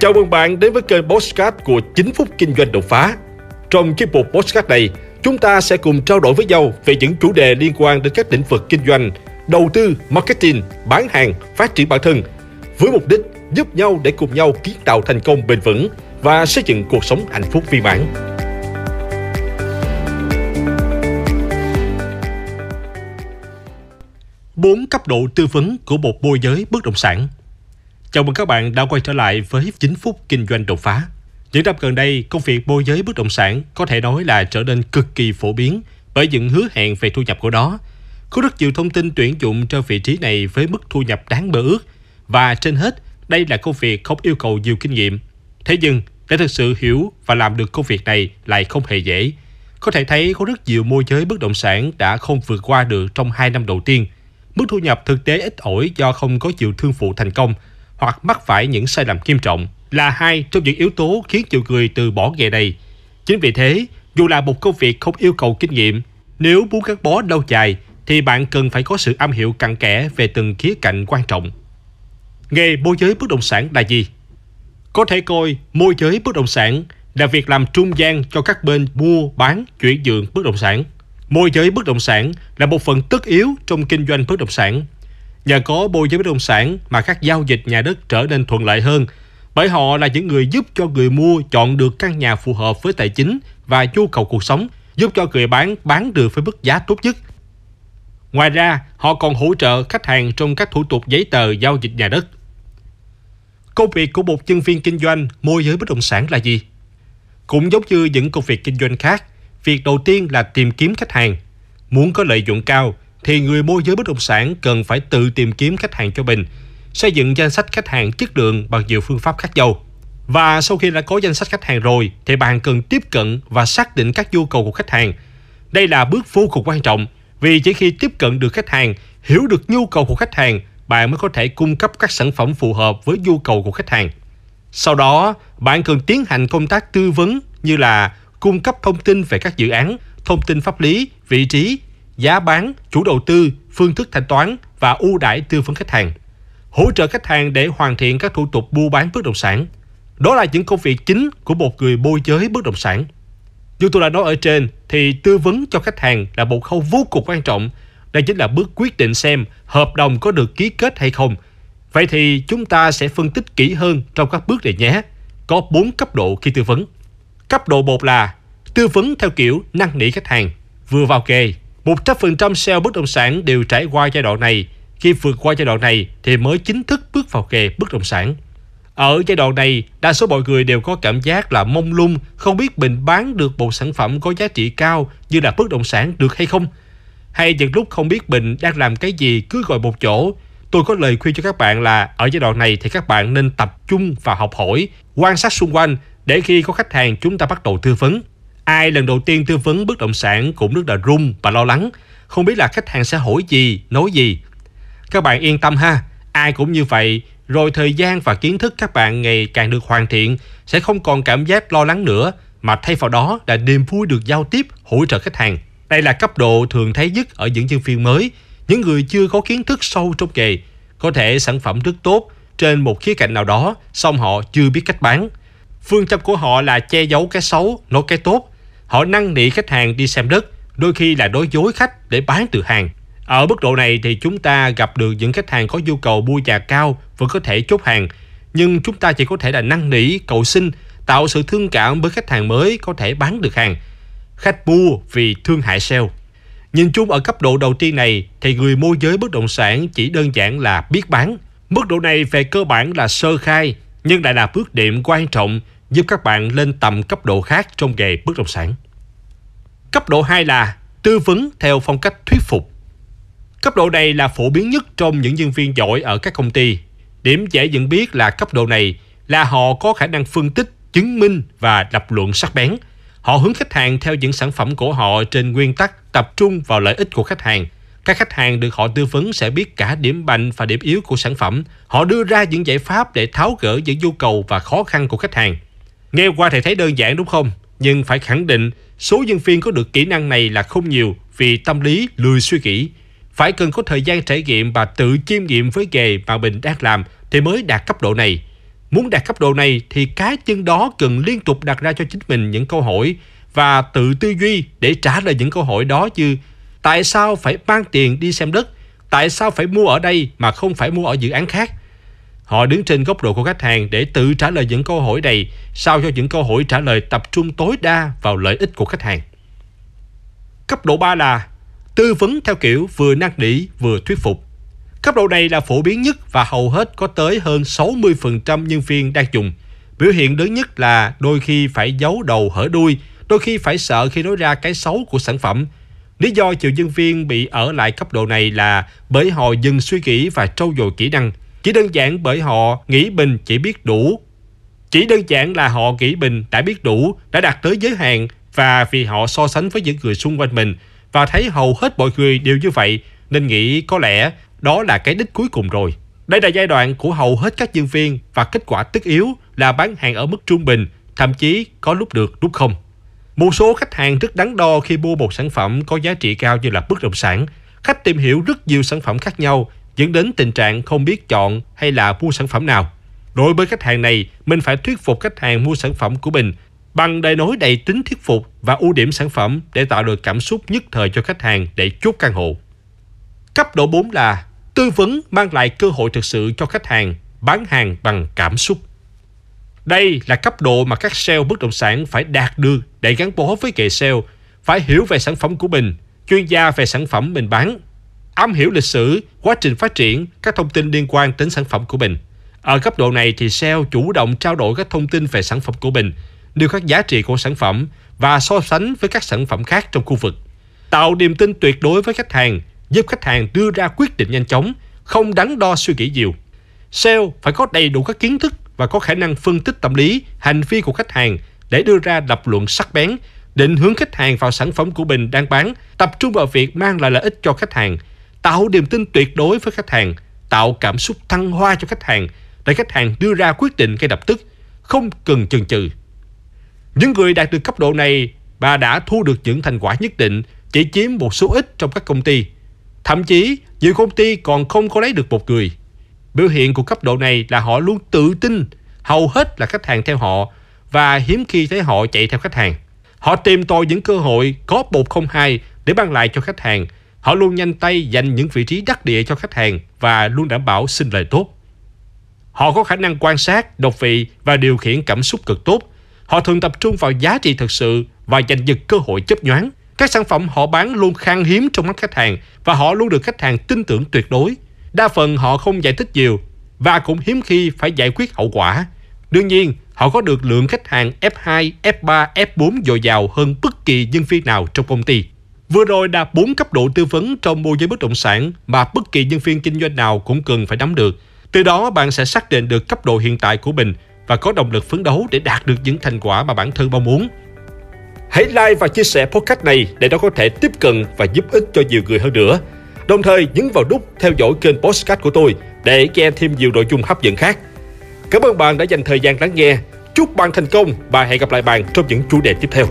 Chào mừng bạn đến với kênh Postcard của 9 phút kinh doanh đột phá. Trong chiếc mục Postcard này, chúng ta sẽ cùng trao đổi với nhau về những chủ đề liên quan đến các lĩnh vực kinh doanh, đầu tư, marketing, bán hàng, phát triển bản thân, với mục đích giúp nhau để cùng nhau kiến tạo thành công bền vững và xây dựng cuộc sống hạnh phúc viên mãn. Bốn cấp độ tư vấn của một môi giới bất động sản Chào mừng các bạn đã quay trở lại với 9 phút kinh doanh đột phá. Những năm gần đây, công việc môi giới bất động sản có thể nói là trở nên cực kỳ phổ biến bởi những hứa hẹn về thu nhập của nó. Có rất nhiều thông tin tuyển dụng cho vị trí này với mức thu nhập đáng mơ ước và trên hết, đây là công việc không yêu cầu nhiều kinh nghiệm. Thế nhưng, để thực sự hiểu và làm được công việc này lại không hề dễ. Có thể thấy có rất nhiều môi giới bất động sản đã không vượt qua được trong 2 năm đầu tiên. Mức thu nhập thực tế ít ỏi do không có nhiều thương vụ thành công hoặc mắc phải những sai lầm nghiêm trọng là hai trong những yếu tố khiến nhiều người từ bỏ nghề này. Chính vì thế, dù là một công việc không yêu cầu kinh nghiệm, nếu muốn gắn bó lâu dài thì bạn cần phải có sự am hiểu cặn kẽ về từng khía cạnh quan trọng. Nghề môi giới bất động sản là gì? Có thể coi môi giới bất động sản là việc làm trung gian cho các bên mua, bán, chuyển nhượng bất động sản. Môi giới bất động sản là một phần tất yếu trong kinh doanh bất động sản Nhờ có môi giới bất động sản mà các giao dịch nhà đất trở nên thuận lợi hơn, bởi họ là những người giúp cho người mua chọn được căn nhà phù hợp với tài chính và nhu cầu cuộc sống, giúp cho người bán bán được với mức giá tốt nhất. Ngoài ra, họ còn hỗ trợ khách hàng trong các thủ tục giấy tờ giao dịch nhà đất. Công việc của một nhân viên kinh doanh môi giới bất động sản là gì? Cũng giống như những công việc kinh doanh khác, việc đầu tiên là tìm kiếm khách hàng. Muốn có lợi nhuận cao, thì người môi giới bất động sản cần phải tự tìm kiếm khách hàng cho mình, xây dựng danh sách khách hàng chất lượng bằng nhiều phương pháp khác nhau. Và sau khi đã có danh sách khách hàng rồi thì bạn cần tiếp cận và xác định các nhu cầu của khách hàng. Đây là bước vô cùng quan trọng vì chỉ khi tiếp cận được khách hàng, hiểu được nhu cầu của khách hàng, bạn mới có thể cung cấp các sản phẩm phù hợp với nhu cầu của khách hàng. Sau đó, bạn cần tiến hành công tác tư vấn như là cung cấp thông tin về các dự án, thông tin pháp lý, vị trí, giá bán, chủ đầu tư, phương thức thanh toán và ưu đãi tư vấn khách hàng. Hỗ trợ khách hàng để hoàn thiện các thủ tục mua bán bất động sản. Đó là những công việc chính của một người môi giới bất động sản. Như tôi đã nói ở trên thì tư vấn cho khách hàng là một khâu vô cùng quan trọng. Đây chính là bước quyết định xem hợp đồng có được ký kết hay không. Vậy thì chúng ta sẽ phân tích kỹ hơn trong các bước này nhé. Có 4 cấp độ khi tư vấn. Cấp độ 1 là tư vấn theo kiểu năn nỉ khách hàng, vừa vào kề 100% sale bất động sản đều trải qua giai đoạn này. Khi vượt qua giai đoạn này thì mới chính thức bước vào nghề bất động sản. Ở giai đoạn này, đa số mọi người đều có cảm giác là mông lung, không biết mình bán được một sản phẩm có giá trị cao như là bất động sản được hay không. Hay những lúc không biết mình đang làm cái gì cứ gọi một chỗ. Tôi có lời khuyên cho các bạn là ở giai đoạn này thì các bạn nên tập trung và học hỏi, quan sát xung quanh để khi có khách hàng chúng ta bắt đầu tư vấn. Ai lần đầu tiên tư vấn bất động sản cũng rất là run và lo lắng, không biết là khách hàng sẽ hỏi gì, nói gì. Các bạn yên tâm ha, ai cũng như vậy, rồi thời gian và kiến thức các bạn ngày càng được hoàn thiện, sẽ không còn cảm giác lo lắng nữa, mà thay vào đó là niềm vui được giao tiếp, hỗ trợ khách hàng. Đây là cấp độ thường thấy nhất ở những nhân viên mới, những người chưa có kiến thức sâu trong nghề. Có thể sản phẩm rất tốt trên một khía cạnh nào đó, song họ chưa biết cách bán. Phương châm của họ là che giấu cái xấu, nói cái tốt, Họ năn nỉ khách hàng đi xem đất, đôi khi là đối dối khách để bán từ hàng. Ở mức độ này thì chúng ta gặp được những khách hàng có nhu cầu mua nhà cao vẫn có thể chốt hàng, nhưng chúng ta chỉ có thể là năn nỉ, cầu xin, tạo sự thương cảm với khách hàng mới có thể bán được hàng. Khách mua vì thương hại sale. Nhìn chung ở cấp độ đầu tiên này thì người môi giới bất động sản chỉ đơn giản là biết bán. Mức độ này về cơ bản là sơ khai nhưng lại là bước điểm quan trọng giúp các bạn lên tầm cấp độ khác trong nghề bất động sản. Cấp độ 2 là tư vấn theo phong cách thuyết phục. Cấp độ này là phổ biến nhất trong những nhân viên giỏi ở các công ty. Điểm dễ nhận biết là cấp độ này là họ có khả năng phân tích, chứng minh và lập luận sắc bén. Họ hướng khách hàng theo những sản phẩm của họ trên nguyên tắc tập trung vào lợi ích của khách hàng. Các khách hàng được họ tư vấn sẽ biết cả điểm mạnh và điểm yếu của sản phẩm. Họ đưa ra những giải pháp để tháo gỡ những nhu cầu và khó khăn của khách hàng. Nghe qua thì thấy đơn giản đúng không? Nhưng phải khẳng định số nhân viên có được kỹ năng này là không nhiều vì tâm lý lười suy nghĩ. Phải cần có thời gian trải nghiệm và tự chiêm nghiệm với nghề mà mình đang làm thì mới đạt cấp độ này. Muốn đạt cấp độ này thì cá nhân đó cần liên tục đặt ra cho chính mình những câu hỏi và tự tư duy để trả lời những câu hỏi đó như tại sao phải mang tiền đi xem đất, tại sao phải mua ở đây mà không phải mua ở dự án khác. Họ đứng trên góc độ của khách hàng để tự trả lời những câu hỏi này sao cho những câu hỏi trả lời tập trung tối đa vào lợi ích của khách hàng. Cấp độ 3 là tư vấn theo kiểu vừa năn nỉ vừa thuyết phục. Cấp độ này là phổ biến nhất và hầu hết có tới hơn 60% nhân viên đang dùng. Biểu hiện lớn nhất là đôi khi phải giấu đầu hở đuôi, đôi khi phải sợ khi nói ra cái xấu của sản phẩm. Lý do nhiều nhân viên bị ở lại cấp độ này là bởi họ dừng suy nghĩ và trau dồi kỹ năng. Chỉ đơn giản bởi họ nghĩ mình chỉ biết đủ. Chỉ đơn giản là họ nghĩ mình đã biết đủ, đã đạt tới giới hạn và vì họ so sánh với những người xung quanh mình và thấy hầu hết mọi người đều như vậy nên nghĩ có lẽ đó là cái đích cuối cùng rồi. Đây là giai đoạn của hầu hết các nhân viên và kết quả tất yếu là bán hàng ở mức trung bình, thậm chí có lúc được lúc không. Một số khách hàng rất đắn đo khi mua một sản phẩm có giá trị cao như là bất động sản. Khách tìm hiểu rất nhiều sản phẩm khác nhau, dẫn đến tình trạng không biết chọn hay là mua sản phẩm nào. Đối với khách hàng này, mình phải thuyết phục khách hàng mua sản phẩm của mình bằng lời nói đầy tính thuyết phục và ưu điểm sản phẩm để tạo được cảm xúc nhất thời cho khách hàng để chốt căn hộ. Cấp độ 4 là tư vấn mang lại cơ hội thực sự cho khách hàng, bán hàng bằng cảm xúc. Đây là cấp độ mà các sale bất động sản phải đạt được để gắn bó với nghề sale, phải hiểu về sản phẩm của mình, chuyên gia về sản phẩm mình bán, am hiểu lịch sử, quá trình phát triển, các thông tin liên quan đến sản phẩm của mình. Ở cấp độ này thì sale chủ động trao đổi các thông tin về sản phẩm của mình, nêu các giá trị của sản phẩm và so sánh với các sản phẩm khác trong khu vực. Tạo niềm tin tuyệt đối với khách hàng, giúp khách hàng đưa ra quyết định nhanh chóng, không đắn đo suy nghĩ nhiều. Sale phải có đầy đủ các kiến thức và có khả năng phân tích tâm lý, hành vi của khách hàng để đưa ra lập luận sắc bén, định hướng khách hàng vào sản phẩm của mình đang bán, tập trung vào việc mang lại lợi ích cho khách hàng, tạo niềm tin tuyệt đối với khách hàng, tạo cảm xúc thăng hoa cho khách hàng để khách hàng đưa ra quyết định ngay lập tức, không cần chần chừ. Những người đạt được cấp độ này và đã thu được những thành quả nhất định chỉ chiếm một số ít trong các công ty. Thậm chí, nhiều công ty còn không có lấy được một người. Biểu hiện của cấp độ này là họ luôn tự tin, hầu hết là khách hàng theo họ và hiếm khi thấy họ chạy theo khách hàng. Họ tìm tòi những cơ hội có một không hai để mang lại cho khách hàng. Họ luôn nhanh tay dành những vị trí đắc địa cho khách hàng và luôn đảm bảo xin lời tốt. Họ có khả năng quan sát, độc vị và điều khiển cảm xúc cực tốt. Họ thường tập trung vào giá trị thực sự và giành giật cơ hội chấp nhoáng. Các sản phẩm họ bán luôn khan hiếm trong mắt khách hàng và họ luôn được khách hàng tin tưởng tuyệt đối. Đa phần họ không giải thích nhiều và cũng hiếm khi phải giải quyết hậu quả. Đương nhiên, họ có được lượng khách hàng F2, F3, F4 dồi dào hơn bất kỳ nhân viên nào trong công ty. Vừa rồi đạt 4 cấp độ tư vấn trong môi giới bất động sản mà bất kỳ nhân viên kinh doanh nào cũng cần phải nắm được. Từ đó, bạn sẽ xác định được cấp độ hiện tại của mình và có động lực phấn đấu để đạt được những thành quả mà bản thân mong muốn. Hãy like và chia sẻ podcast này để nó có thể tiếp cận và giúp ích cho nhiều người hơn nữa. Đồng thời, nhấn vào nút theo dõi kênh podcast của tôi để nghe thêm nhiều nội dung hấp dẫn khác. Cảm ơn bạn đã dành thời gian lắng nghe. Chúc bạn thành công và hẹn gặp lại bạn trong những chủ đề tiếp theo.